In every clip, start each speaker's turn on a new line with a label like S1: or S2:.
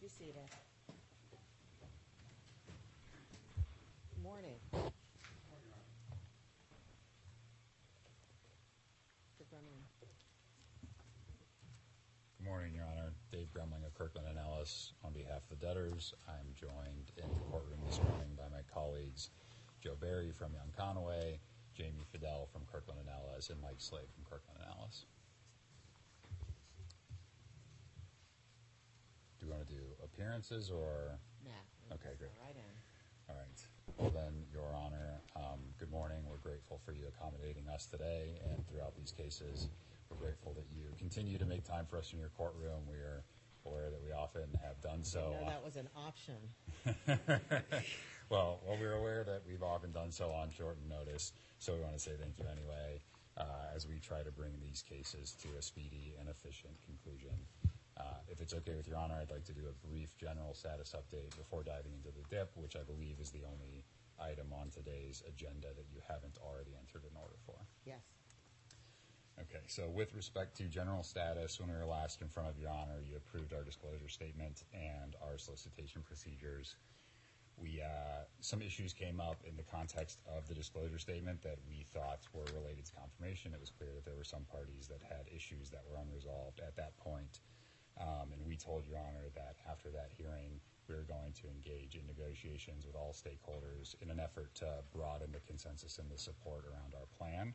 S1: Please be seated. Good Morning.
S2: Good morning, Your Honor. Dave Gremling of Kirkland & Ellis. On behalf of the debtors, I'm joined in the courtroom this morning by my colleagues Joe Barry from Young Conaway, Jamie Fidel from Kirkland & Ellis, and Mike Slade from Kirkland & Ellis. Do you want to do appearances or?
S1: Nah.
S2: Okay, great.
S1: Right in.
S2: All right. Well then, Your Honor, um, good morning. We're grateful for you accommodating us today and throughout these cases. We're grateful that you continue to make time for us in your courtroom. We are aware that we often have done so.
S1: That was an option.
S2: well, well, we're aware that we've often done so on short notice, so we want to say thank you anyway uh, as we try to bring these cases to a speedy and efficient conclusion. Uh, if it's okay with Your Honor, I'd like to do a brief general status update before diving into the DIP, which I believe is the only item on today's agenda that you haven't already entered an order for.
S1: Yes.
S2: Okay, so with respect to general status, when we were last in front of Your Honor, you approved our disclosure statement and our solicitation procedures. We, uh, some issues came up in the context of the disclosure statement that we thought were related to confirmation. It was clear that there were some parties that had issues that were unresolved at that point. Um, and we told Your Honor that after that hearing, we were going to engage in negotiations with all stakeholders in an effort to broaden the consensus and the support around our plan.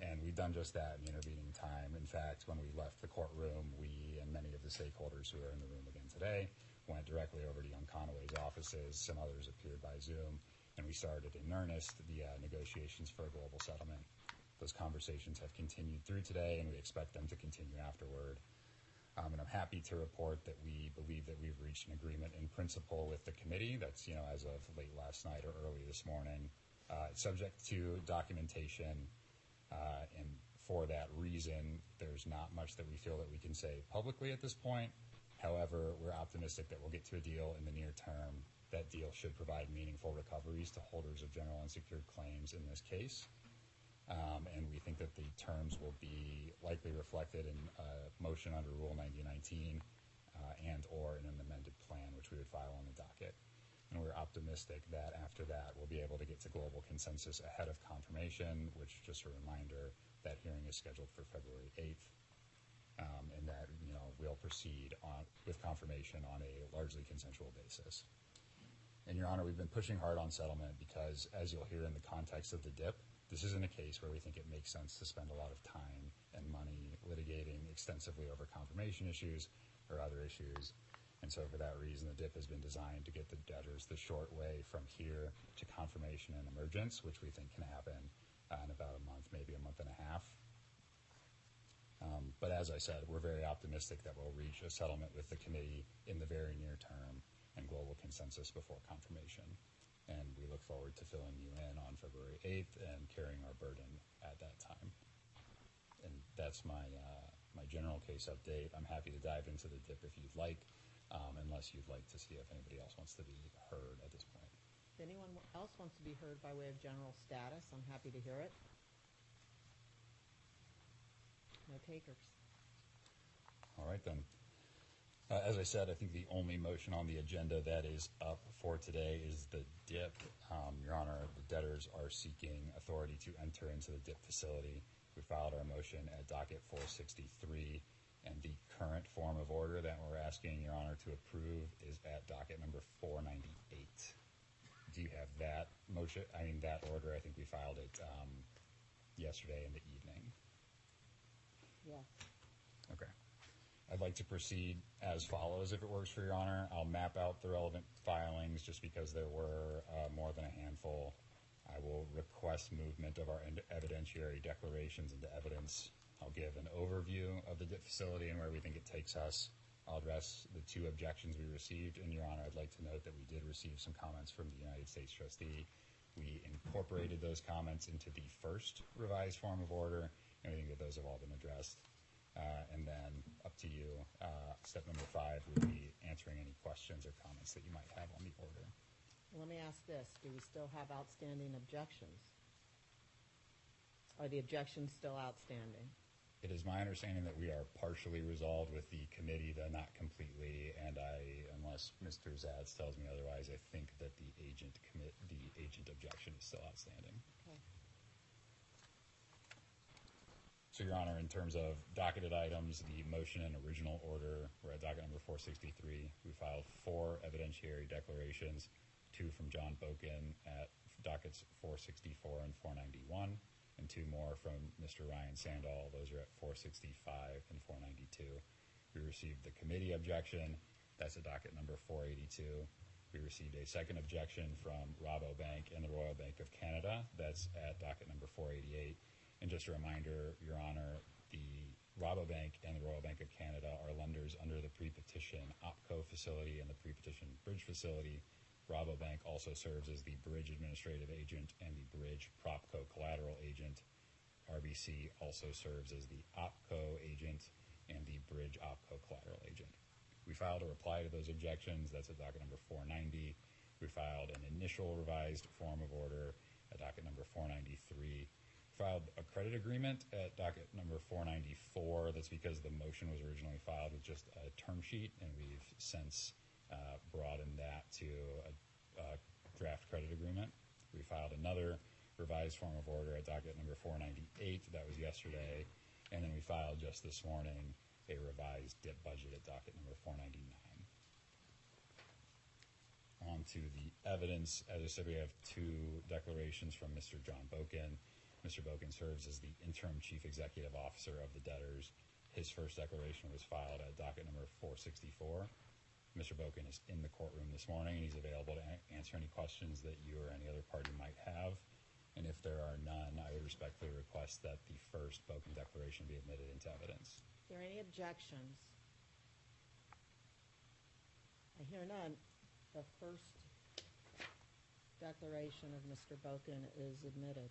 S2: And we've done just that in the intervening time. In fact, when we left the courtroom, we and many of the stakeholders who are in the room again today went directly over to Young Conaway's offices. Some others appeared by Zoom. And we started in earnest the uh, negotiations for a global settlement. Those conversations have continued through today, and we expect them to continue afterward. Um, and I'm happy to report that we believe that we've reached an agreement in principle with the committee. That's, you know, as of late last night or early this morning. Uh, subject to documentation, uh, and for that reason, there's not much that we feel that we can say publicly at this point. However, we're optimistic that we'll get to a deal in the near term. That deal should provide meaningful recoveries to holders of general unsecured claims in this case. Um, and we think that the terms will be likely reflected in a motion under Rule 9019 uh, and/or in an amended plan, which we would file on the docket. And we're optimistic that after that, we'll be able to get to global consensus ahead of confirmation, which, just a reminder, that hearing is scheduled for February 8th, um, and that you know we'll proceed with confirmation on a largely consensual basis. And Your Honor, we've been pushing hard on settlement because, as you'll hear in the context of the DIP, this isn't a case where we think it makes sense to spend a lot of time and money litigating extensively over confirmation issues or other issues. And so for that reason, the DIP has been designed to get the debtors the short way from here to confirmation and emergence, which we think can happen uh, in about a month, maybe a month and a half. Um, but as I said, we're very optimistic that we'll reach a settlement with the committee in the very near term and global consensus before confirmation and we look forward to filling you in on February 8th and carrying our burden at that time. And that's my uh, my general case update. I'm happy to dive into the dip if you'd like, um, unless you'd like to see if anybody else wants to be heard at this point.
S1: If anyone else wants to be heard by way of general status, I'm happy to hear it. No takers.
S2: All right then. Uh, as I said, I think the only motion on the agenda that is up for today is the DIP. Um, Your Honor, the debtors are seeking authority to enter into the DIP facility. We filed our motion at docket 463, and the current form of order that we're asking Your Honor to approve is at docket number 498. Do you have that motion? I mean, that order, I think we filed it um, yesterday in the evening.
S1: Yes.
S2: I'd like to proceed as follows, if it works for Your Honor. I'll map out the relevant filings just because there were uh, more than a handful. I will request movement of our evidentiary declarations into evidence. I'll give an overview of the facility and where we think it takes us. I'll address the two objections we received. And, Your Honor, I'd like to note that we did receive some comments from the United States trustee. We incorporated those comments into the first revised form of order, and we think that those have all been addressed. Uh, and then up to you, uh, step number five would be answering any questions or comments that you might have on the order.
S1: Let me ask this, do we still have outstanding objections? Are the objections still outstanding?
S2: It is my understanding that we are partially resolved with the committee, though not completely, and I, unless Mr. Zads tells me otherwise, I think that the agent commit, the agent objection is still outstanding.
S1: Okay.
S2: So, Your Honor, in terms of docketed items, the motion and original order, we're at docket number 463. We filed four evidentiary declarations, two from John Boken at dockets 464 and 491, and two more from Mr. Ryan Sandall. Those are at 465 and 492. We received the committee objection. That's at docket number 482. We received a second objection from Rabobank and the Royal Bank of Canada. That's at docket number 488. And just a reminder, Your Honor, the Rabobank and the Royal Bank of Canada are lenders under the pre-petition OPCO facility and the pre-petition bridge facility. Rabobank also serves as the bridge administrative agent and the bridge PropCo collateral agent. RBC also serves as the OPCO agent and the bridge OPCO collateral agent. We filed a reply to those objections. That's at docket number 490. We filed an initial revised form of order at docket number 493. Filed a credit agreement at docket number 494. That's because the motion was originally filed with just a term sheet, and we've since uh, broadened that to a, a draft credit agreement. We filed another revised form of order at docket number 498. That was yesterday. And then we filed just this morning a revised DIP budget at docket number 499. On to the evidence. As I said, we have two declarations from Mr. John Boken. Mr. Boken serves as the interim chief executive officer of the debtors. His first declaration was filed at docket number 464. Mr. Boken is in the courtroom this morning, and he's available to answer any questions that you or any other party might have. And if there are none, I would respectfully request that the first Boken declaration be admitted into evidence.
S1: Are there any objections? I hear none. The first declaration of Mr. Boken is admitted.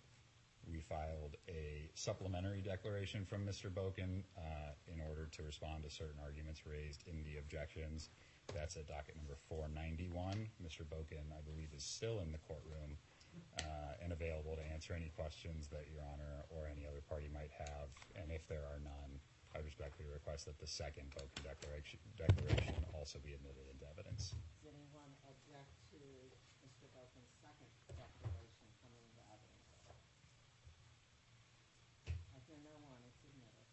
S2: We filed a supplementary declaration from Mr. Boken uh, in order to respond to certain arguments raised in the objections. That's at docket number 491. Mr. Boken, I believe, is still in the courtroom uh, and available to answer any questions that Your Honor or any other party might have. And if there are none, I respectfully request that the second Boken declaration, declaration also be admitted into evidence.
S1: Does anyone object to Mr. Boken's second declaration coming into evidence? I hear no one, it's admitted.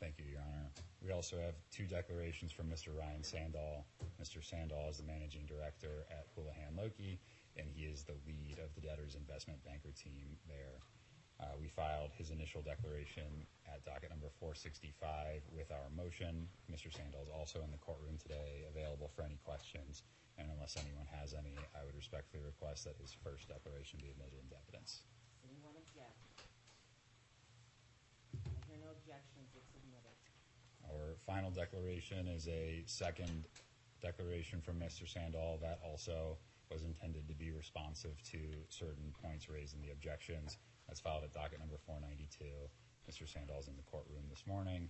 S2: Thank you, Your Honor. We also have two declarations from Mr. Ryan Sandall. Mr. Sandall is the managing director at Houlihan Lokey, and he is the lead of the debtor's investment banker team there. Uh, we filed his initial declaration at docket number 465 with our motion. Mr. Sandall is also in the courtroom today, available for any questions. And unless anyone has any, I would respectfully request that his first declaration be admitted into evidence.
S1: Does anyone object? I hear no objections, it's admitted.
S2: Our final declaration is a second declaration from Mr. Sandall that also was intended to be responsive to certain points raised in the objections. That's filed at docket number 492. Mr. Sandall's in the courtroom this morning.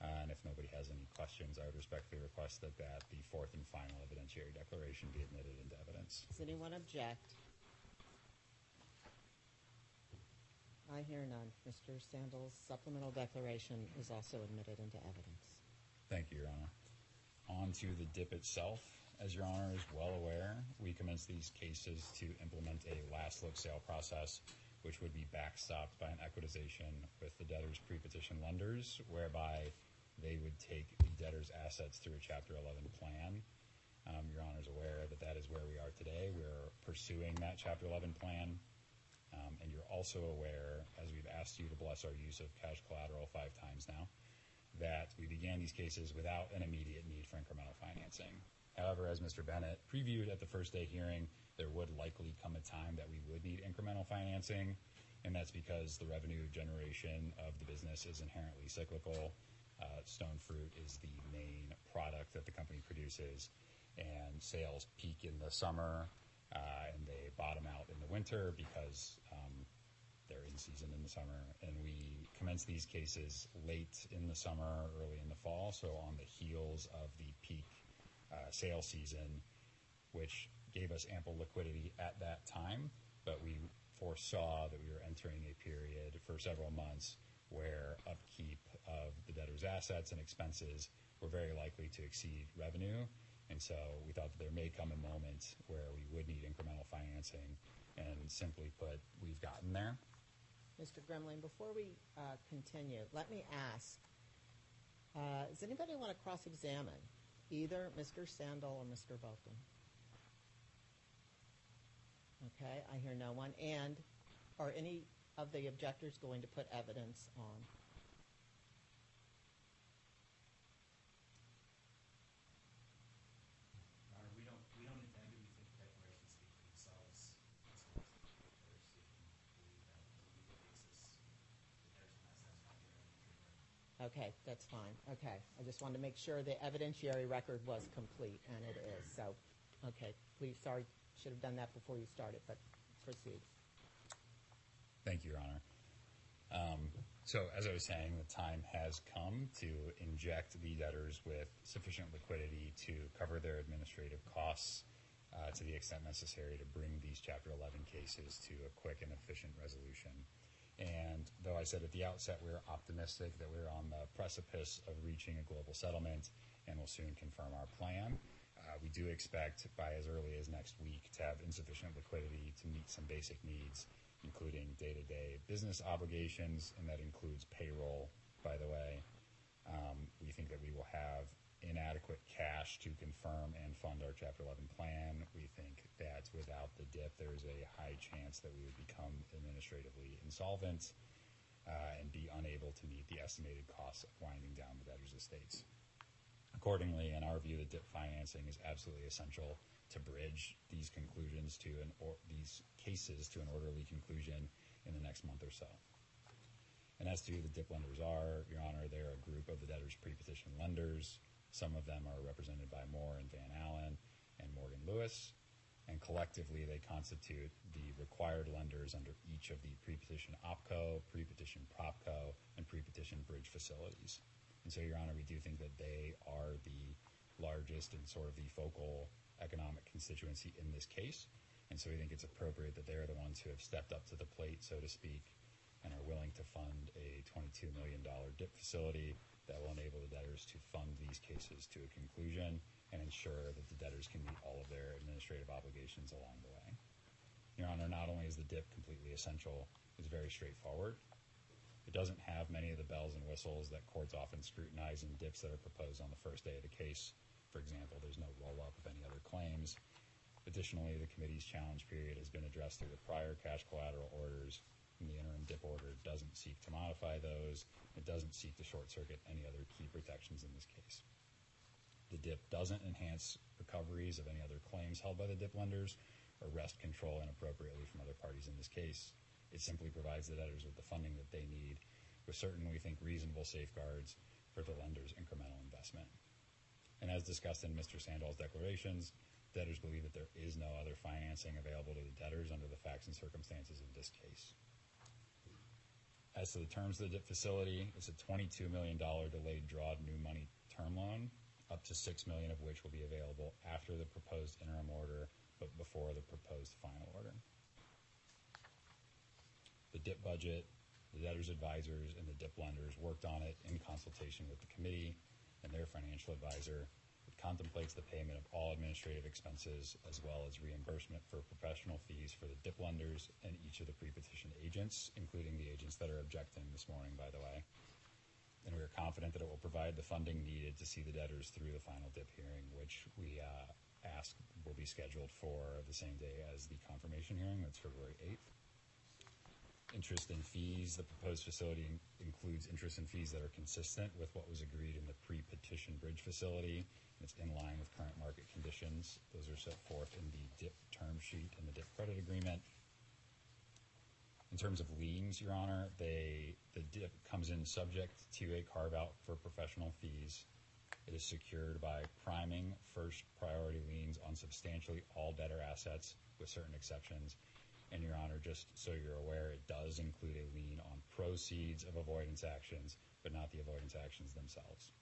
S2: Uh, and if nobody has any questions, I would respectfully request that that, the fourth and final evidentiary declaration be admitted into evidence.
S1: Does anyone object? I hear none. Mr. Sandall's supplemental declaration is also admitted into evidence.
S2: Thank you, Your Honor. On to the DIP itself. As Your Honor is well aware, we commenced these cases to implement a last look sale process, which would be backstopped by an equitization with the debtor's pre-petition lenders, whereby they would take the debtor's assets through a Chapter 11 plan. Um, Your Honor is aware that that is where we are today. We're pursuing that Chapter 11 plan. Um, and you're also aware, as we've asked you to bless our use of cash collateral five times now, that we began these cases without an immediate need for incremental financing. However, as Mr. Bennett previewed at the first day hearing, there would likely come a time that we would need incremental financing, and that's because the revenue generation of the business is inherently cyclical. Uh, stone fruit is the main product that the company produces, and sales peak in the summer uh, and they bottom out in the winter because season in the summer. And we commence these cases late in the summer, early in the fall, so on the heels of the peak uh, sale season, which gave us ample liquidity at that time. But we foresaw that we were entering a period for several months where upkeep of the debtor's assets and expenses were very likely to exceed revenue. And so we thought that there may come a moment where we would need incremental financing. And simply put, we've gotten there.
S1: Mr. Gremling, before we uh, continue, let me ask, uh, does anybody want to cross-examine either Mr. Sandall or Mr. Boken? Okay, I hear no one. And are any of the objectors going to put evidence on?
S3: Your Honor, we don't, we don't intend to, we think the declarations speak for themselves. As long as the debtors didn't believe that was a legal basis, the debtors can satisfy their own injury.
S1: Okay, that's fine. Okay, I just wanted to make sure the evidentiary record was complete, and it is. So, okay, please, sorry, should have done that before you started, but proceed.
S2: Thank you, Your Honor. Um, so, as I was saying, the time has come to inject the debtors with sufficient liquidity to cover their administrative costs uh, to the extent necessary to bring these Chapter 11 cases to a quick and efficient resolution. And though I said at the outset we are optimistic that we're on the precipice of reaching a global settlement and will soon confirm our plan, uh, we do expect by as early as next week to have insufficient liquidity to meet some basic needs, including day-to-day business obligations, and that includes payroll, by the way. Um, we think that we will have inadequate cash to confirm and fund our Chapter 11 plan. We think that without the DIP, there is a high chance that we would become administratively insolvent uh, and be unable to meet the estimated costs of winding down the debtors' estates. Accordingly, in our view, the DIP financing is absolutely essential to bridge these conclusions to an or these cases to an orderly conclusion in the next month or so. And as to who the DIP lenders are, Your Honor, they're a group of the debtors' pre-petition lenders. Some of them are represented by Moore and Van Allen and Morgan Lewis, and collectively they constitute the required lenders under each of the pre-petition OPCO, pre-petition PropCo, and pre-petition bridge facilities. And so, Your Honor, we do think that they are the largest and sort of the focal economic constituency in this case. And so we think it's appropriate that they're the ones who have stepped up to the plate, so to speak, and are willing to fund a $22 million DIP facility that will enable the debtors to fund these cases to a conclusion and ensure that the debtors can meet all of their administrative obligations along the way. Your Honor, not only is the DIP completely essential, it's very straightforward. It doesn't have many of the bells and whistles that courts often scrutinize in DIPs that are proposed on the first day of the case. For example, there's no roll-up of any other claims. Additionally, the committee's challenge period has been addressed through the prior cash collateral orders, and the interim DIP order doesn't seek to modify those. It doesn't seek to short-circuit any other key protections in this case. The DIP doesn't enhance recoveries of any other claims held by the DIP lenders or wrest control inappropriately from other parties in this case. It simply provides the debtors with the funding that they need with certain, we think, reasonable safeguards for the lender's incremental investment. And as discussed in Mr. Sandall's declarations, debtors believe that there is no other financing available to the debtors under the facts and circumstances of this case. As to the terms of the facility, it's a $22 million delayed draw new money term loan, up to 6 million of which will be available after the proposed interim order, but before the proposed final order. The DIP budget, the debtors' advisors, and the DIP lenders worked on it in consultation with the committee and their financial advisor. Contemplates the payment of all administrative expenses as well as reimbursement for professional fees for the DIP lenders and each of the pre-petition agents, including the agents that are objecting this morning, by the way. And we are confident that it will provide the funding needed to see the debtors through the final DIP hearing, which we uh, ask will be scheduled for the same day as the confirmation hearing. That's February 8th interest and fees. The proposed facility in- includes interest and fees that are consistent with what was agreed in the pre-petition bridge facility. It's in line with current market conditions. Those are set forth in the DIP term sheet and the DIP credit agreement. In terms of liens, Your Honor, they, the DIP comes in subject to a carve-out for professional fees. It is secured by priming first priority liens on substantially all debtor assets, with certain exceptions. And Your Honor, just so you're aware, it does include a lien on proceeds of avoidance actions, but not the avoidance actions themselves.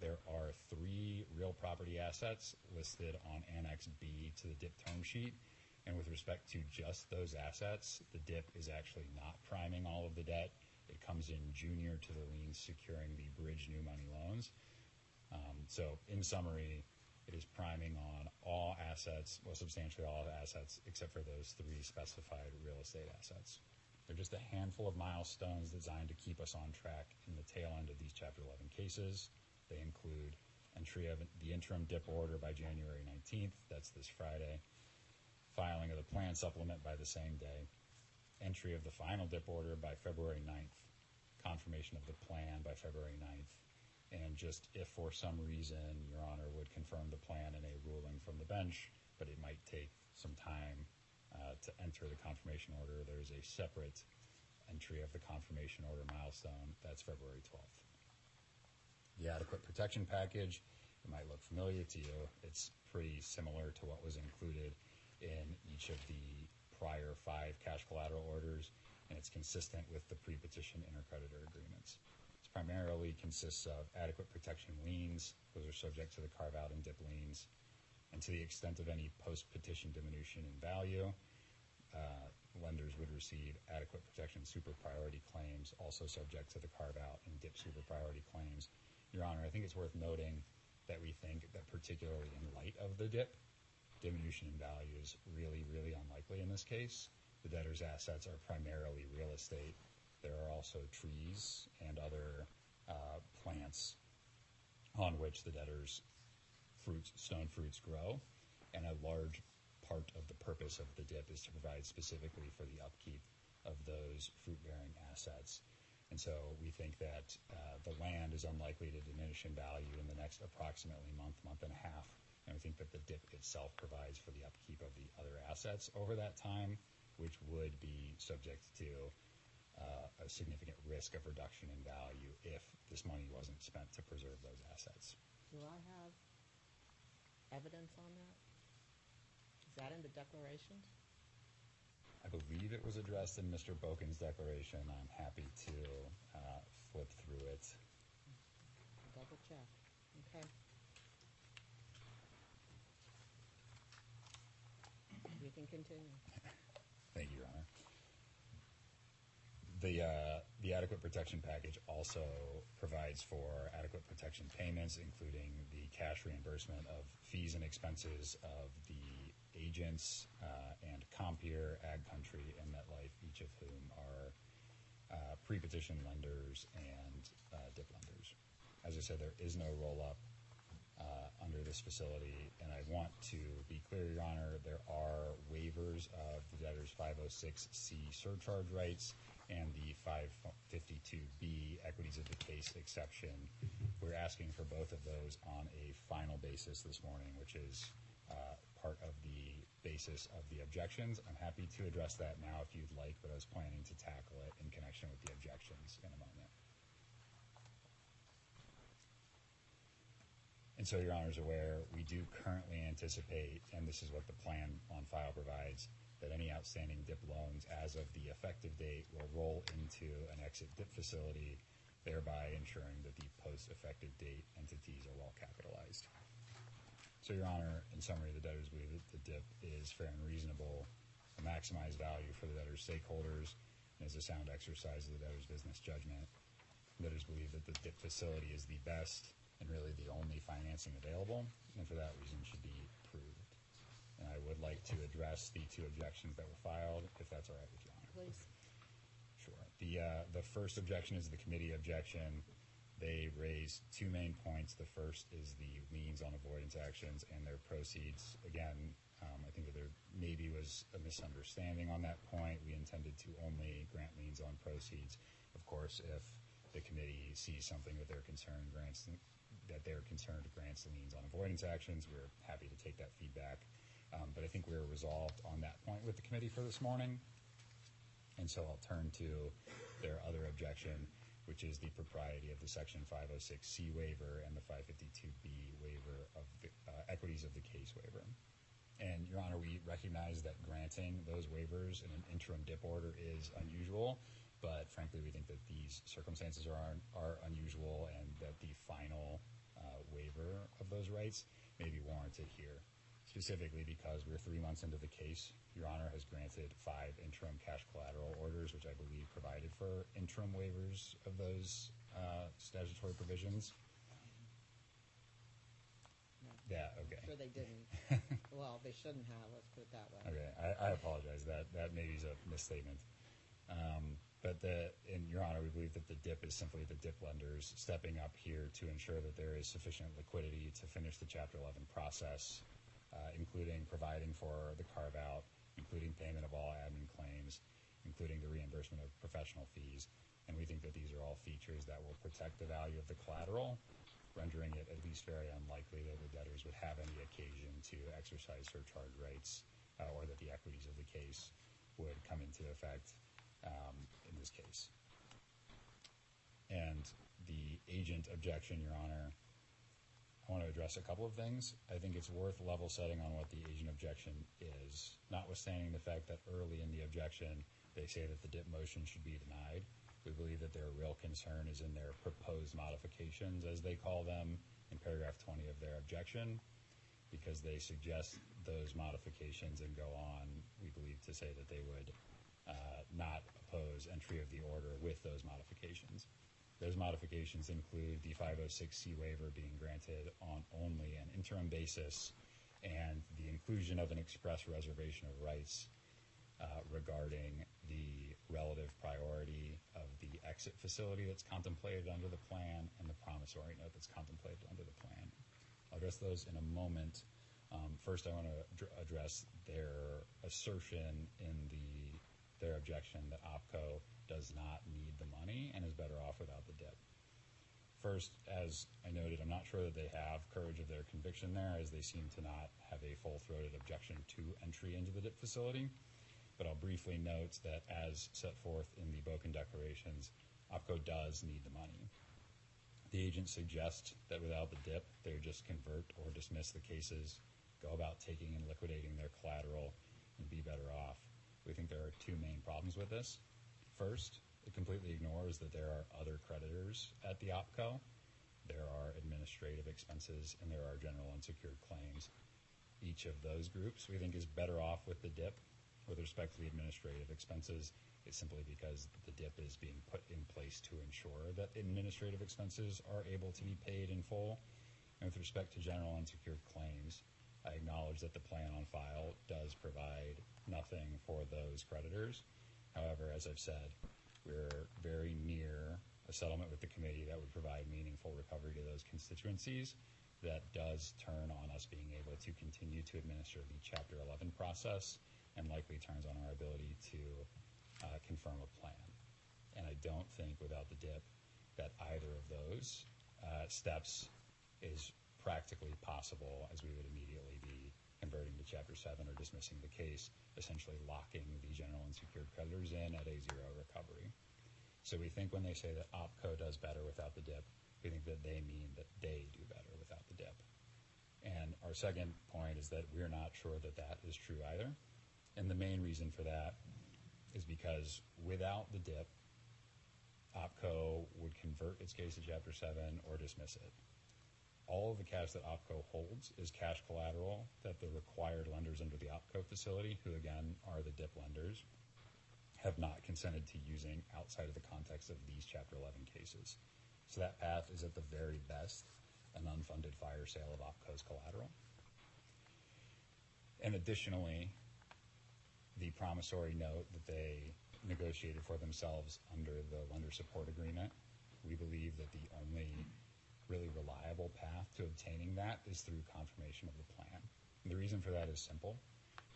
S2: There are three real property assets listed on Annex B to the DIP term sheet. And with respect to just those assets, the DIP is actually not priming all of the debt. It comes in junior to the liens securing the bridge new money loans. Um, so, in summary, it is priming on all assets, well, substantially all assets, except for those three specified real estate assets. They're just a handful of milestones designed to keep us on track in the tail end of these Chapter 11 cases. They include entry of the interim DIP order by January 19th, that's this Friday, filing of the plan supplement by the same day, entry of the final DIP order by February 9th, confirmation of the plan by February 9th, and just if for some reason Your Honor would confirm the plan in a ruling from the bench, but it might take some time uh, to enter the confirmation order, there's a separate entry of the confirmation order milestone. That's February 12th. The adequate protection package, it might look familiar to you. It's pretty similar to what was included in each of the prior five cash collateral orders, and it's consistent with the pre-petition intercreditor agreements. Primarily consists of adequate protection liens. Those are subject to the carve-out and dip liens. And to the extent of any post-petition diminution in value, uh, lenders would receive adequate protection super priority claims, also subject to the carve-out and dip super priority claims. Your Honor, I think it's worth noting that we think that particularly in light of the dip, diminution in value is really, really unlikely in this case. The debtor's assets are primarily real estate. There are also trees and other uh, plants on which the debtor's fruits, stone fruits grow, and a large part of the purpose of the dip is to provide specifically for the upkeep of those fruit-bearing assets. And so we think that uh, the land is unlikely to diminish in value in the next approximately month, month and a half. And we think that the dip itself provides for the upkeep of the other assets over that time, which would be subject to a significant risk of reduction in value if this money wasn't spent to preserve those assets.
S1: Do I have evidence on that? Is that in the declarations?
S2: I believe it was addressed in Mr. Boken's declaration. I'm happy to uh, flip through it.
S1: Double check. Okay. You can continue.
S2: Thank you, Your Honor. The, uh, the adequate protection package also provides for adequate protection payments, including the cash reimbursement of fees and expenses of the agents uh, and Compeer, Ag Country, and MetLife, each of whom are uh, pre-petition lenders and uh, DIP lenders. As I said, there is no roll-up uh, under this facility, and I want to be clear, Your Honor, there are waivers of the debtor's 506C surcharge rights and the 552B equities of the case exception. We're asking for both of those on a final basis this morning, which is uh, part of the basis of the objections. I'm happy to address that now if you'd like, but I was planning to tackle it in connection with the objections in a moment. And so Your Honor is aware, we do currently anticipate, and this is what the plan on file provides, that any outstanding DIP loans as of the effective date will roll into an exit DIP facility, thereby ensuring that the post-effective date entities are well capitalized. So, Your Honor, in summary, the debtors believe that the DIP is fair and reasonable, a maximized value for the debtor's stakeholders, and is a sound exercise of the debtor's business judgment. The Debtors believe that the DIP facility is the best and really the only financing available, and for that reason should be. And I would like to address the two objections that were filed, if that's all right with you, Your Honor.
S1: Please.
S2: Sure. The, uh, the first objection is the committee objection. They raised two main points. The first is the liens on avoidance actions and their proceeds. Again, um, I think that there maybe was a misunderstanding on that point. We intended to only grant liens on proceeds. Of course, if the committee sees something that they're concerned grants that they're concerned grants liens on avoidance actions, we're happy to take that feedback. Think we're resolved on that point with the committee for this morning. And so I'll turn to their other objection, which is the propriety of the Section 506C waiver and the 552B waiver of the uh, equities of the case waiver. And Your Honor, we recognize that granting those waivers in an interim dip order is unusual, but frankly, we think that these circumstances are, are unusual and that the final uh, waiver of those rights may be warranted here. Specifically because we're three months into the case. Your Honor has granted five interim cash collateral orders, which I believe provided for interim waivers of those uh, statutory provisions.
S1: No.
S2: Yeah, okay.
S1: Sure they didn't. Well, they shouldn't have, let's put it that way.
S2: Okay, I, I apologize. That that maybe is a misstatement. Um, but the, in Your Honor, we believe that the DIP is simply the DIP lenders stepping up here to ensure that there is sufficient liquidity to finish the Chapter 11 process, uh, including providing for the carve out, including payment of all admin claims, including the reimbursement of professional fees. And we think that these are all features that will protect the value of the collateral, rendering it at least very unlikely that the debtors would have any occasion to exercise surcharge rights uh, or that the equities of the case would come into effect um, in this case. And the agent objection, Your Honor, want to address a couple of things. I think it's worth level setting on what the agent objection is, notwithstanding the fact that early in the objection they say that the DIP motion should be denied. We believe that their real concern is in their proposed modifications, as they call them, in paragraph 20 of their objection, because they suggest those modifications and go on, we believe, to say that they would uh, not oppose entry of the order with those modifications. Those modifications include the 506C waiver being granted on only an interim basis and the inclusion of an express reservation of rights uh, regarding the relative priority of the exit facility that's contemplated under the plan and the promissory note that's contemplated under the plan. I'll address those in a moment. Um, first, I want to ad- address their assertion in the their objection that OPCO does not need the money and is better off without the DIP. First, as I noted, I'm not sure that they have courage of their conviction there, as they seem to not have a full-throated objection to entry into the DIP facility. But I'll briefly note that as set forth in the Boken declarations, OPCO does need the money. The agent suggests that without the DIP, they would just convert or dismiss the cases, go about taking and liquidating their collateral, and be better off. We think there are two main problems with this. First, it completely ignores that there are other creditors at the OPCO. There are administrative expenses and there are general unsecured claims. Each of those groups we think is better off with the DIP. With respect to the administrative expenses, it's simply because the DIP is being put in place to ensure that administrative expenses are able to be paid in full. And with respect to general unsecured claims, I acknowledge that the plan on file does provide nothing for those creditors. However, as I've said, we're very near a settlement with the committee that would provide meaningful recovery to those constituencies. That does turn on us being able to continue to administer the Chapter 11 process and likely turns on our ability to uh, confirm a plan. And I don't think without the DIP that either of those uh, steps is practically possible as we would immediately converting to Chapter 7 or dismissing the case, essentially locking the general unsecured creditors in at a zero recovery. So we think when they say that OPCO does better without the DIP, we think that they mean that they do better without the DIP. And our second point is that we're not sure that that is true either. And the main reason for that is because without the DIP, OPCO would convert its case to Chapter 7 or dismiss it all of the cash that OPCO holds is cash collateral that the required lenders under the OPCO facility, who again are the DIP lenders, have not consented to using outside of the context of these Chapter 11 cases. So that path is at the very best an unfunded fire sale of OPCO's collateral. And additionally, the promissory note that they negotiated for themselves under the lender support agreement, we believe that the only really reliable path to obtaining that is through confirmation of the plan. And the reason for that is simple.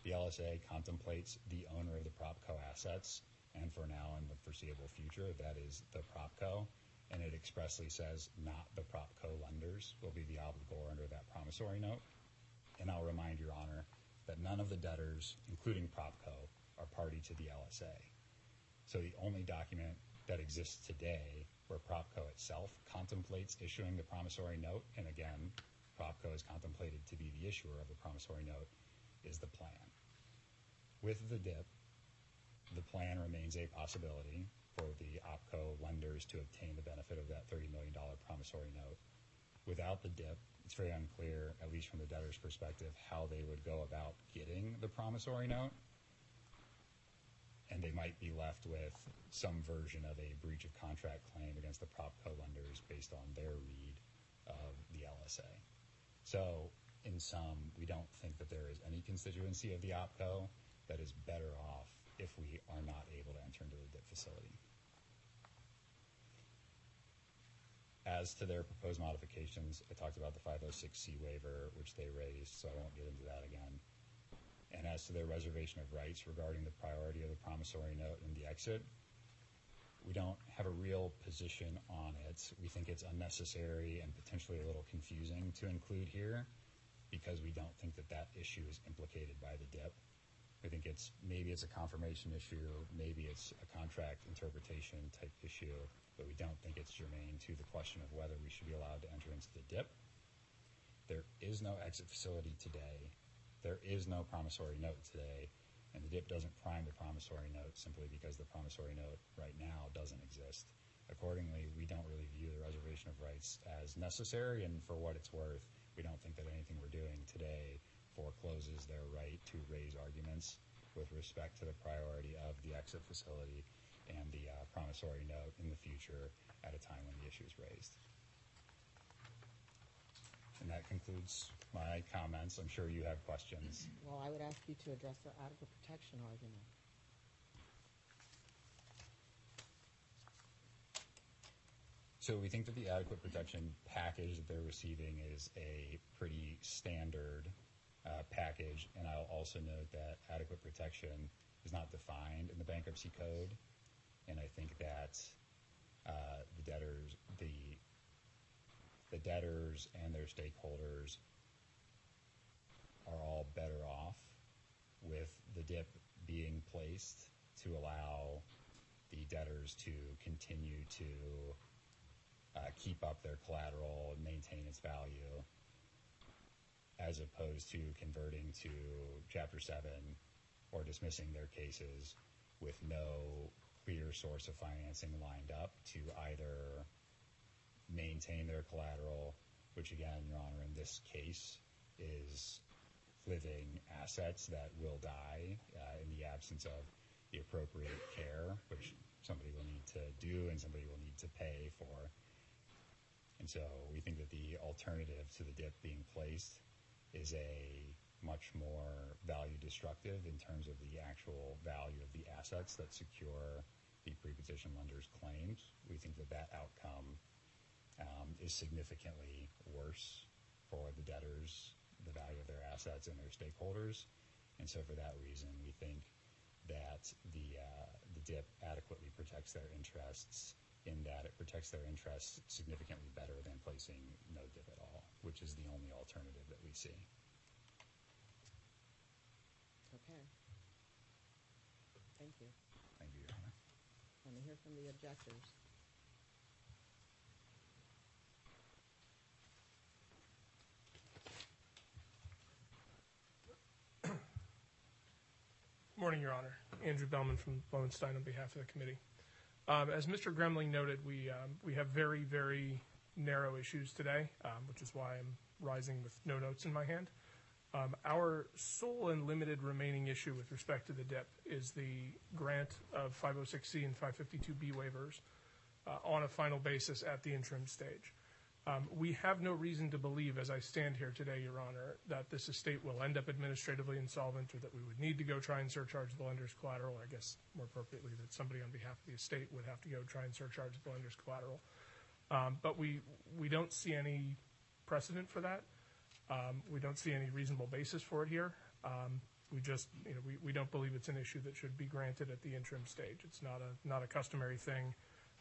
S2: The LSA contemplates the owner of the PropCo assets, and for now and the foreseeable future, that is the PropCo, and it expressly says not the PropCo lenders will be the obligor under that promissory note. And I'll remind Your Honor that none of the debtors, including PropCo, are party to the LSA. So the only document that exists today where PropCo itself contemplates issuing the promissory note, and again, PropCo is contemplated to be the issuer of the promissory note, is the plan. With the DIP, the plan remains a possibility for the OPCO lenders to obtain the benefit of that $30 million promissory note. Without the DIP, it's very unclear, at least from the debtor's perspective, how they would go about getting the promissory note. They might be left with some version of a breach of contract claim against the PropCo lenders based on their read of the LSA. So, in sum, we don't think that there is any constituency of the OPCO that is better off if we are not able to enter into the DIP facility. As to their proposed modifications, I talked about the 506C waiver, which they raised, so I won't get into that again. And as to their reservation of rights regarding the priority of the promissory note and the exit, we don't have a real position on it. We think it's unnecessary and potentially a little confusing to include here because we don't think that that issue is implicated by the DIP. We think it's maybe it's a confirmation issue, maybe it's a contract interpretation type issue, but we don't think it's germane to the question of whether we should be allowed to enter into the DIP. There is no exit facility today. There is no promissory note today, and the DIP doesn't prime the promissory note simply because the promissory note right now doesn't exist. Accordingly, we don't really view the reservation of rights as necessary, and for what it's worth, we don't think that anything we're doing today forecloses their right to raise arguments with respect to the priority of the exit facility and the uh, promissory note in the future at a time when the issue is raised. Concludes my comments. I'm sure you have questions.
S1: Well, I would ask you to address the adequate protection argument.
S2: So we think that the adequate protection package that they're receiving is a pretty standard uh, package, and I'll also note that adequate protection is not defined in the bankruptcy code, and I think that uh, the debtors, the the debtors and their stakeholders are all better off with the DIP being placed to allow the debtors to continue to uh, keep up their collateral and maintain its value as opposed to converting to Chapter 7 or dismissing their cases with no clear source of financing lined up to either maintain their collateral, which again, Your Honor, in this case is living assets that will die uh, in the absence of the appropriate care, which somebody will need to do and somebody will need to pay for. And so we think that the alternative to the DIP being placed is a much more value destructive in terms of the actual value of the assets that secure the pre-petition lender's claims. We think that that outcome is significantly worse for the debtors, the value of their assets, and their stakeholders. And so for that reason, we think that the, uh, the DIP adequately protects their interests in that it protects their interests significantly better than placing no DIP at all, which is the only alternative that we see.
S1: Okay. Thank you.
S2: Thank you, Your Honor.
S1: Want to hear from the objectors?
S4: Good morning, Your Honor. Andrew Behlmann from Lowenstein on behalf of the committee. Um, as Mr. Gremling noted, we um, we have very very narrow issues today, um, which is why I'm rising with no notes in my hand. Our sole and limited remaining issue with respect to the DIP is the grant of 506C and 552B waivers uh, on a final basis at the interim stage. Um, we have no reason to believe, as I stand here today, Your Honor, that this estate will end up administratively insolvent or that we would need to go try and surcharge the lender's collateral. I guess more appropriately, that somebody on behalf of the estate would have to go try and surcharge the lender's collateral. Um, but we don't see any precedent for that. Um, we don't see any reasonable basis for it here. We just, you know, we, we don't believe it's an issue that should be granted at the interim stage. It's not a not a customary thing.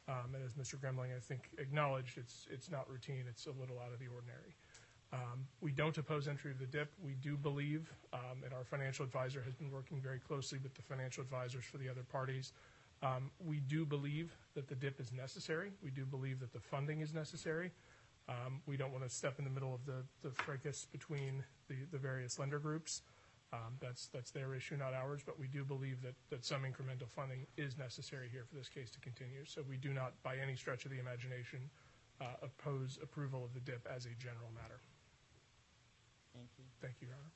S4: Um, and as Mr. Gremling, I think, acknowledged, it's, it's not routine. It's a little out of the ordinary. Um, we don't oppose entry of the DIP. We do believe, um, and our financial advisor has been working very closely with the financial advisors for the other parties. Um, we do believe that the DIP is necessary. We do believe that the funding is necessary. Um, we don't want to step in the middle of the, the fracas between the, the various lender groups. Um, that's that's their issue, not ours. But we do believe that that some incremental funding is necessary here for this case to continue. So we do not, by any stretch of the imagination, uh, oppose approval of the DIP as a general matter.
S1: Thank you.
S4: Thank you, Your Honor.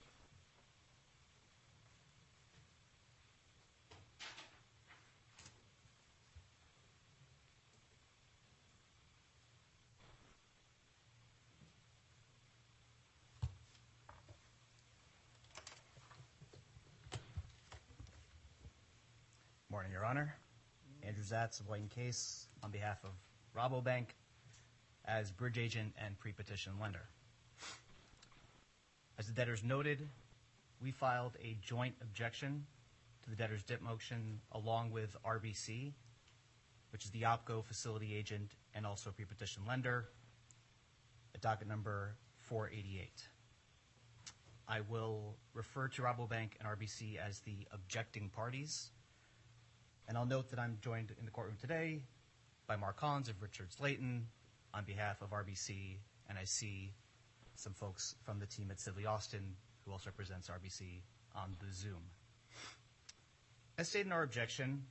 S5: Morning, Your Honor. Andrew Zatz of and Case on behalf of Rabobank as bridge agent and pre-petition lender. As the debtors noted, we filed a joint objection to the debtor's dip motion along with RBC, which is the OPCO facility agent and also pre-petition lender, at docket number 488. I will refer to Rabobank and RBC as the objecting parties. And I'll note that I'm joined in the courtroom today by Mark Collins of Richards Layton on behalf of RBC, and I see some folks from the team at Sidley Austin who also represents RBC on the Zoom. As stated in our objection,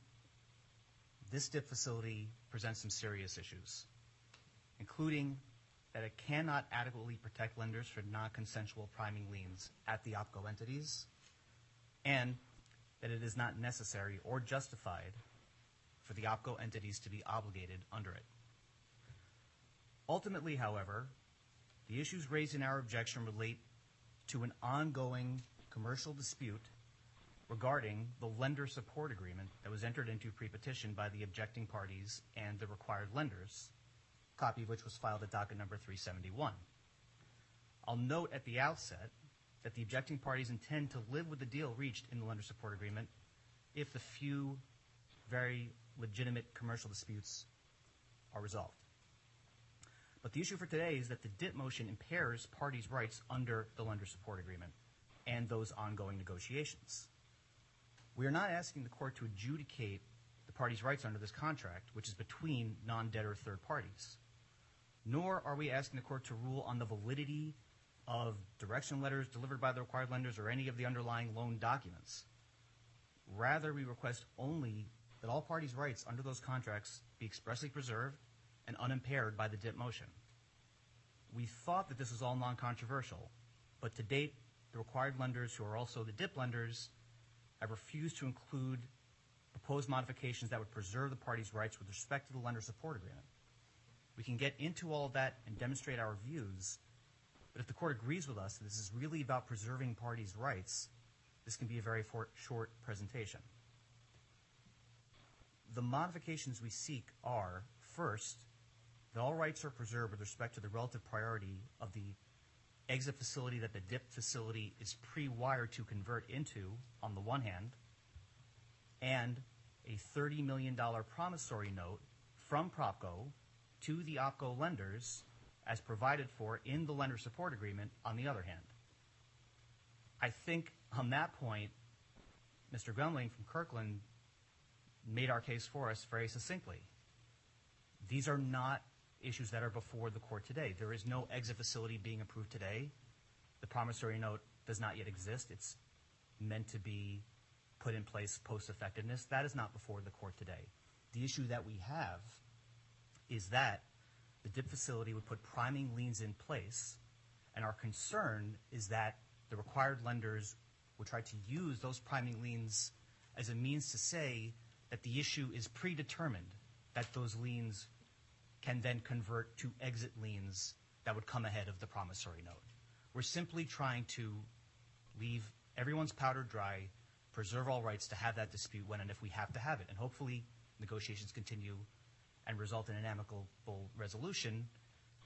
S5: this dip facility presents some serious issues, including that it cannot adequately protect lenders for non-consensual priming liens at the OPCO entities, and that it is not necessary or justified for the OPCO entities to be obligated under it. Ultimately, however, the issues raised in our objection relate to an ongoing commercial dispute regarding the lender support agreement that was entered into pre-petition by the objecting parties and the required lenders, a copy of which was filed at docket number 371. I'll note at the outset that the objecting parties intend to live with the deal reached in the lender support agreement if the few very legitimate commercial disputes are resolved. But the issue for today is that the dip motion impairs parties' rights under the lender support agreement and those ongoing negotiations. We are not asking the court to adjudicate the parties' rights under this contract, which is between non-debtor third parties. Nor are we asking the court to rule on the validity of direction letters delivered by the required lenders or any of the underlying loan documents. Rather, we request only that all parties' rights under those contracts be expressly preserved and unimpaired by the dip motion. We thought that this was all non-controversial, but to date, the required lenders who are also the dip lenders have refused to include proposed modifications that would preserve the parties' rights with respect to the lender support agreement. We can get into all of that and demonstrate our views, but if the court agrees with us that this is really about preserving parties' rights, this can be a very short presentation. The modifications we seek are, first, that all rights are preserved with respect to the relative priority of the exit facility that the dip facility is pre-wired to convert into, on the one hand, and a $30 million promissory note from Propco to the OPCO lenders as provided for in the lender support agreement, on the other hand. I think on that point, Mr. Gumling from Kirkland made our case for us very succinctly. These are not issues that are before the court today. There is no exit facility being approved today. The promissory note does not yet exist. It's meant to be put in place post-effectiveness. That is not before the court today. The issue that we have is that the dip facility would put priming liens in place, and our concern is that the required lenders would try to use those priming liens as a means to say that the issue is predetermined, that those liens can then convert to exit liens that would come ahead of the promissory note. We're simply trying to leave everyone's powder dry, preserve all rights to have that dispute when and if we have to have it, and hopefully negotiations continue and result in an amicable resolution,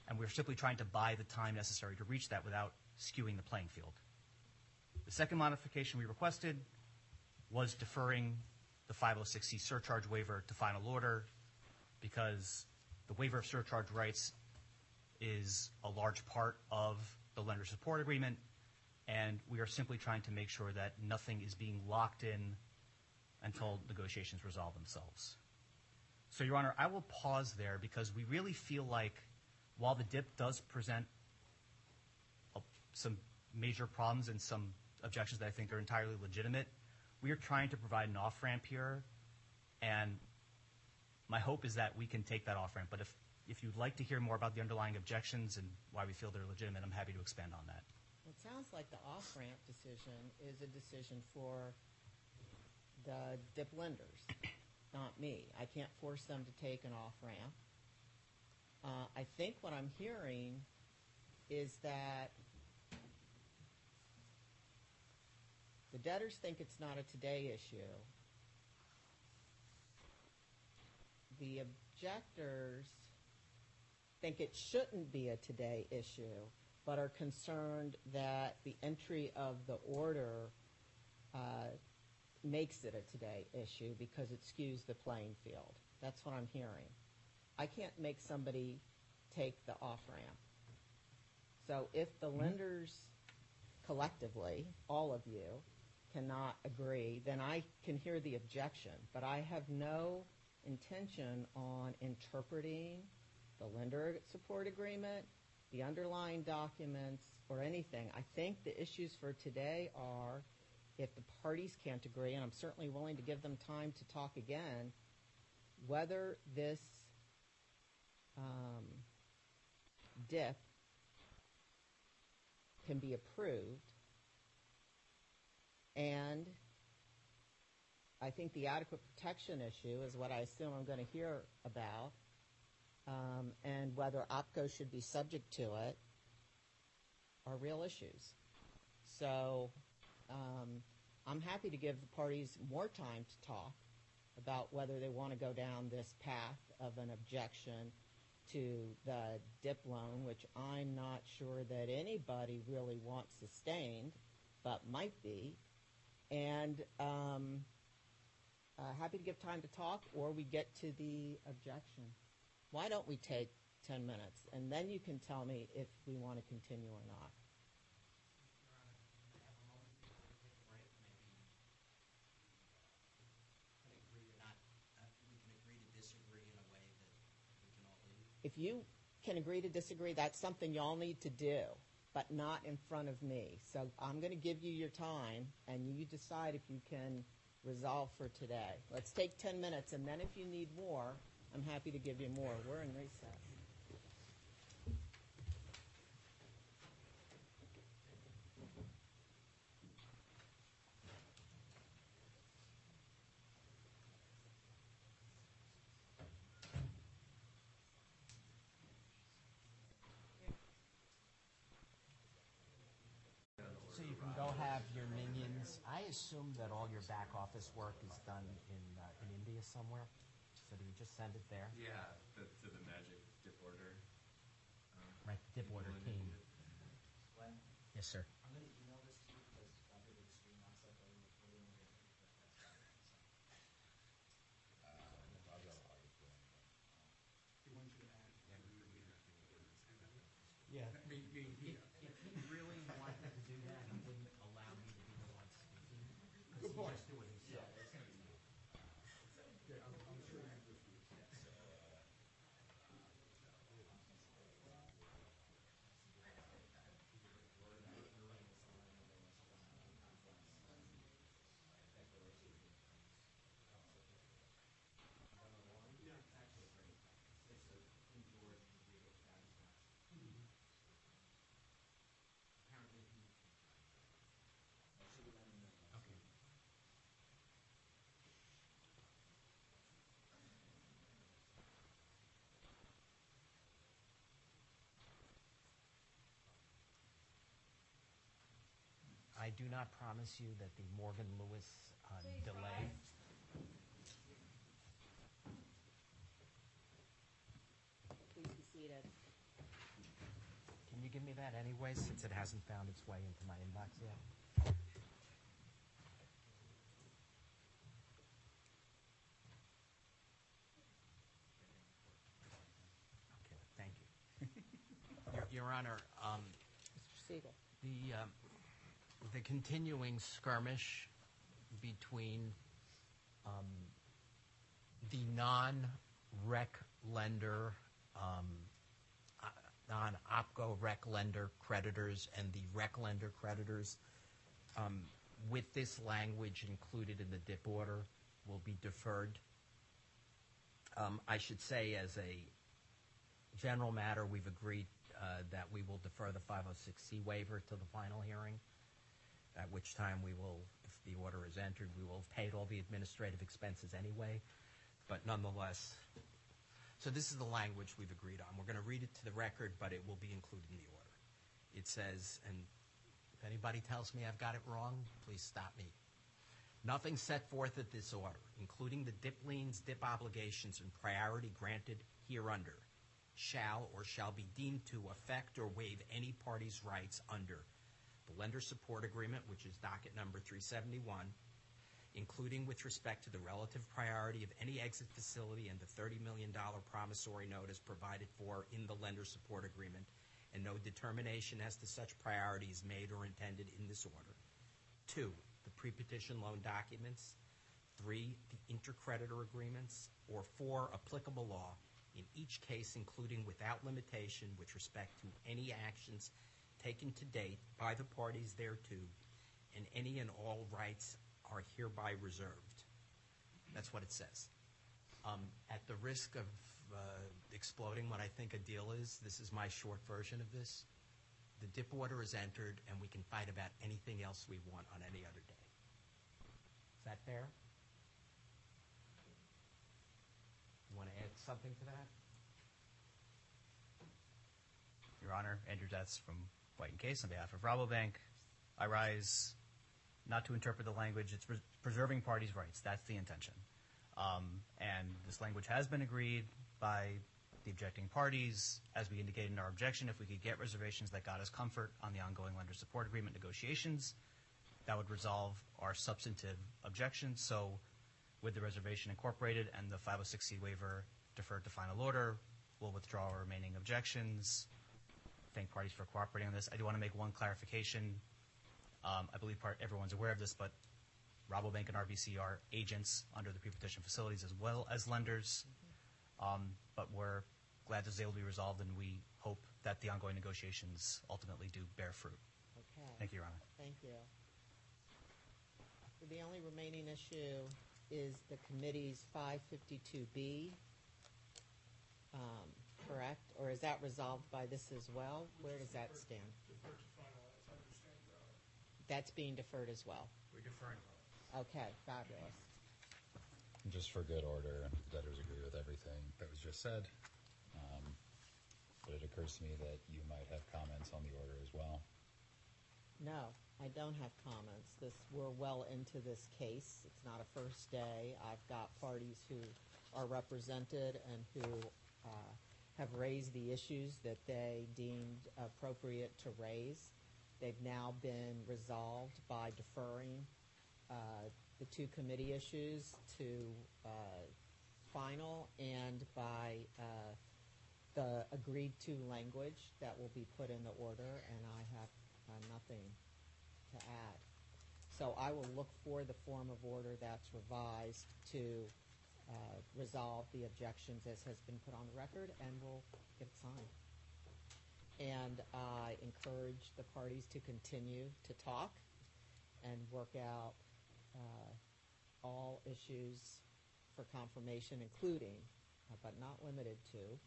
S5: and we're simply trying to buy the time necessary to reach that without skewing the playing field. The second modification we requested was deferring the 506C surcharge waiver to final order because the waiver of surcharge rights is a large part of the lender support agreement, and we are simply trying to make sure that nothing is being locked in until negotiations resolve themselves. So, Your Honor, I will pause there because we really feel like while the dip does present some major problems and some objections that I think are entirely legitimate, we are trying to provide an off-ramp here, and my hope is that we can take that off-ramp. But if, you'd like to hear more about the underlying objections and why we feel they're legitimate, I'm happy to expand on that.
S1: Let's sounds like the off-ramp decision is a decision for the dip lenders, not me. I can't force them to take an off-ramp. Uh, I think what I'm hearing is that the debtors think it's not a today issue. The objectors think it shouldn't be a today issue, but are concerned that the entry of the order uh, makes it a today issue because it skews the playing field. That's what I'm hearing. I can't make somebody take the off-ramp. So if the mm-hmm. lenders collectively, all of you, cannot agree, then I can hear the objection. But I have no intention on interpreting the lender support agreement, the underlying documents, or anything. I think the issues for today are if the parties can't agree, and I'm certainly willing to give them time to talk again, whether this um, dip can be approved. And I think the adequate protection issue is what I assume I'm going to hear about, um, and whether OPCO should be subject to it are real issues. So um, I'm happy to give the parties more time to talk about whether they want to go down this path of an objection to the DIP loan, which I'm not sure that anybody really wants sustained, but might be. And um, uh, happy to give time to talk, or we get to the objection. Why don't we take 10 minutes, and then you can tell me if we want to continue or not.
S3: Your Honor, can I have a moment before we take a break? Maybe we can agree to not, uh, we can agree to disagree in a way that we can all leave.
S1: If you can agree to disagree, that's something y'all need to do, but not in front of me. So I'm going to give you your time, and you decide if you can resolve for today. Let's take 10 minutes, and then if you need more, I'm happy to give you more. We're in recess.
S6: So you can go have your minions. I assume that all your back office work is done in uh, in India somewhere. So do you just send it there?
S7: Yeah, the, to the magic dip order. Um,
S6: Right, the dip order
S7: people in
S6: team.
S7: India.
S3: Glenn,
S6: Yes, sir.
S3: I'm gonna email this to you because under the extreme onset of the recording, we're gonna keep that.
S6: Yeah. If, if he really wanted to do that, he wouldn't allow me to be the one speaking. Good point. Just do it himself. I do not promise you that the Morgan Lewis uh, delay.
S1: Please be seated.
S6: Can you give me that anyway, since it hasn't found its way into my inbox yet? Okay, thank you. Your, Your Honor, um,
S1: Mr. Siegel.
S6: the, um, the continuing skirmish between um, the non-rec lender, um, uh, non-OPCO rec lender creditors and the rec lender creditors, um, with this language included in the DIP order, will be deferred. I should say, as a general matter, we've agreed uh, that we will defer the 506C waiver to the final hearing, at which time we will, if the order is entered, we will have paid all the administrative expenses anyway. But nonetheless, so this is the language we've agreed on. We're going to read it to the record, but it will be included in the order. It says, and if anybody tells me I've got it wrong, please stop me. Nothing set forth at this order, including the dip liens, dip obligations, and priority granted hereunder, shall or shall be deemed to affect or waive any party's rights under the lender support agreement, which is docket number 371, including with respect to the relative priority of any exit facility and the $30 million promissory note as provided for in the lender support agreement, and no determination as to such priority is made or intended in this order. Two, the pre-petition loan documents. Three, the intercreditor agreements. Or four, applicable law, in each case including without limitation with respect to any actions taken to date by the parties thereto, and any and all rights are hereby reserved. That's what it says. Um, at the risk of uh, exploding what I think a deal is, this is my short version of this. The dip order is entered, and we can fight about anything else we want on any other day. Is that fair? You want to add something to that?
S5: Your Honor, Andrew Zatz from White and Case on behalf of Rabobank. I rise not to interpret the language, it's pres- preserving parties' rights. That's the intention. Um, and this language has been agreed by the objecting parties. As we indicated in our objection, if we could get reservations that got us comfort on the ongoing lender support agreement negotiations, that would resolve our substantive objections. So with the reservation incorporated and the 506C waiver deferred to final order, we'll withdraw our remaining objections. Thank parties for cooperating on this. I do want to make one clarification. Um, I believe part, everyone's aware of this, but Rabobank and RBC are agents under the pre-petition facilities as well as lenders. Um, but we're glad this is able to be resolved, and we hope that the ongoing negotiations ultimately do bear fruit.
S1: Okay.
S5: Thank you, Your Honor.
S1: Thank you. The only remaining issue is the committee's 552B, um, correct? Or is that resolved by this as well? Where does that stand?
S4: Defer to finalize, I understand, Your Honor.
S1: That's being deferred as well.
S4: We're deferring.
S1: Okay, fabulous.
S2: Just for good order, debtors agree with everything that was just said. Um, But it occurs to me that you might have comments on the order as well.
S1: No, I don't have comments. This, we're well into this case. It's not a first day. I've got parties who are represented and who uh, have raised the issues that they deemed appropriate to raise. They've now been resolved by deferring uh, the two committee issues to uh, final and by uh, the agreed-to language that will be put in the order, and I have nothing to add. So I will look for the form of order that's revised to resolve the objections as has been put on the record, and we'll get it signed. And I encourage the parties to continue to talk and work out uh, all issues for confirmation, including, uh, but not limited to,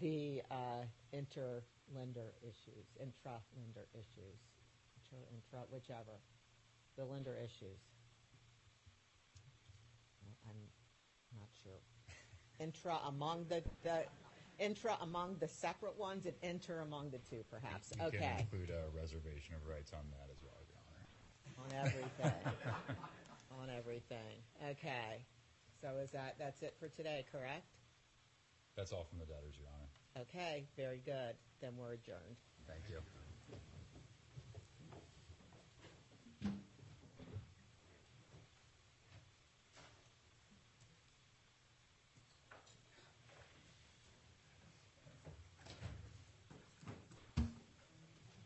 S1: the uh, inter-lender issues, intra-lender issues, whichever, the lender issues. I'm sure. Intra among the, the, intra among the separate ones and enter among the two, perhaps.
S2: You can
S1: Okay,
S2: include a reservation of rights on that as well, Your Honor.
S1: on everything. On everything. Okay. So is that, that's it for today, correct?
S2: That's all from the debtors, Your Honor.
S1: Okay, very good. Then we're adjourned.
S2: Thank you.